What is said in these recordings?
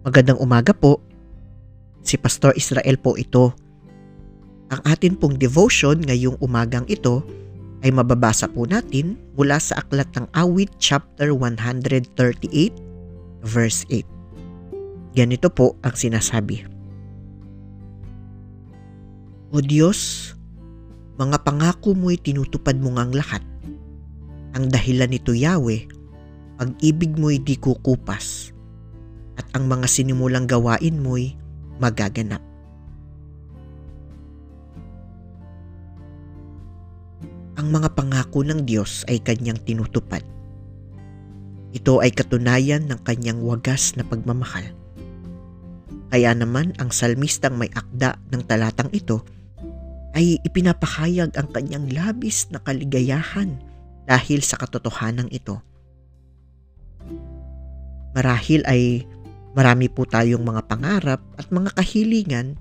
Magandang umaga po. Si Pastor Israel po ito. Ang atin pong devotion ngayong umagang ito ay mababasa po natin mula sa Aklat ng Awit chapter 138 verse 8. Ganito po ang sinasabi. O Diyos, mga pangako mo'y tinutupad mo ngang lahat. Ang dahilan nito Yahweh, pag-ibig mo'y di kukupas at ang mga sinimulang gawain mo'y magaganap. Ang mga pangako ng Diyos ay kanyang tinutupad. Ito ay katunayan ng kanyang wagas na pagmamahal. Kaya naman ang salmistang may akda ng talatang ito ay ipinapahayag ang kanyang labis na kaligayahan dahil sa katotohanan ito. Marahil ay marami po tayong mga pangarap at mga kahilingan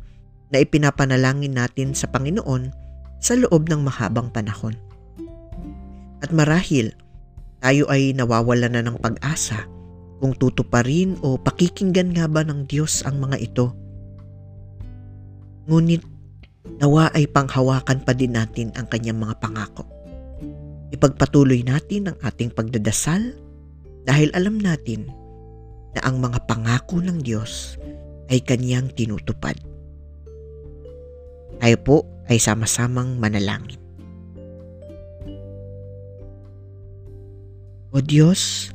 na ipinapanalangin natin sa Panginoon sa loob ng mahabang panahon. At marahil, tayo ay nawawala na ng pag-asa kung tutuparin o pakikinggan nga ba ng Diyos ang mga ito. Ngunit nawa ay panghawakan pa din natin ang kanyang mga pangako. Ipagpatuloy natin ang ating pagdadasal dahil alam natin na ang mga pangako ng Diyos ay kanyang tinutupad. Tayo po ay sama-samang manalangin. O Diyos,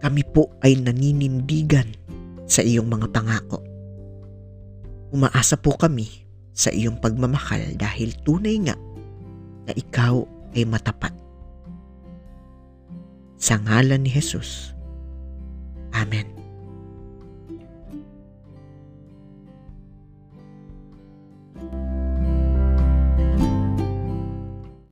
kami po ay naninindigan sa iyong mga pangako. Umaasa po kami sa iyong pagmamahal dahil tunay nga na ikaw ay matapat. Sa ngalan ni Jesus. 아멘.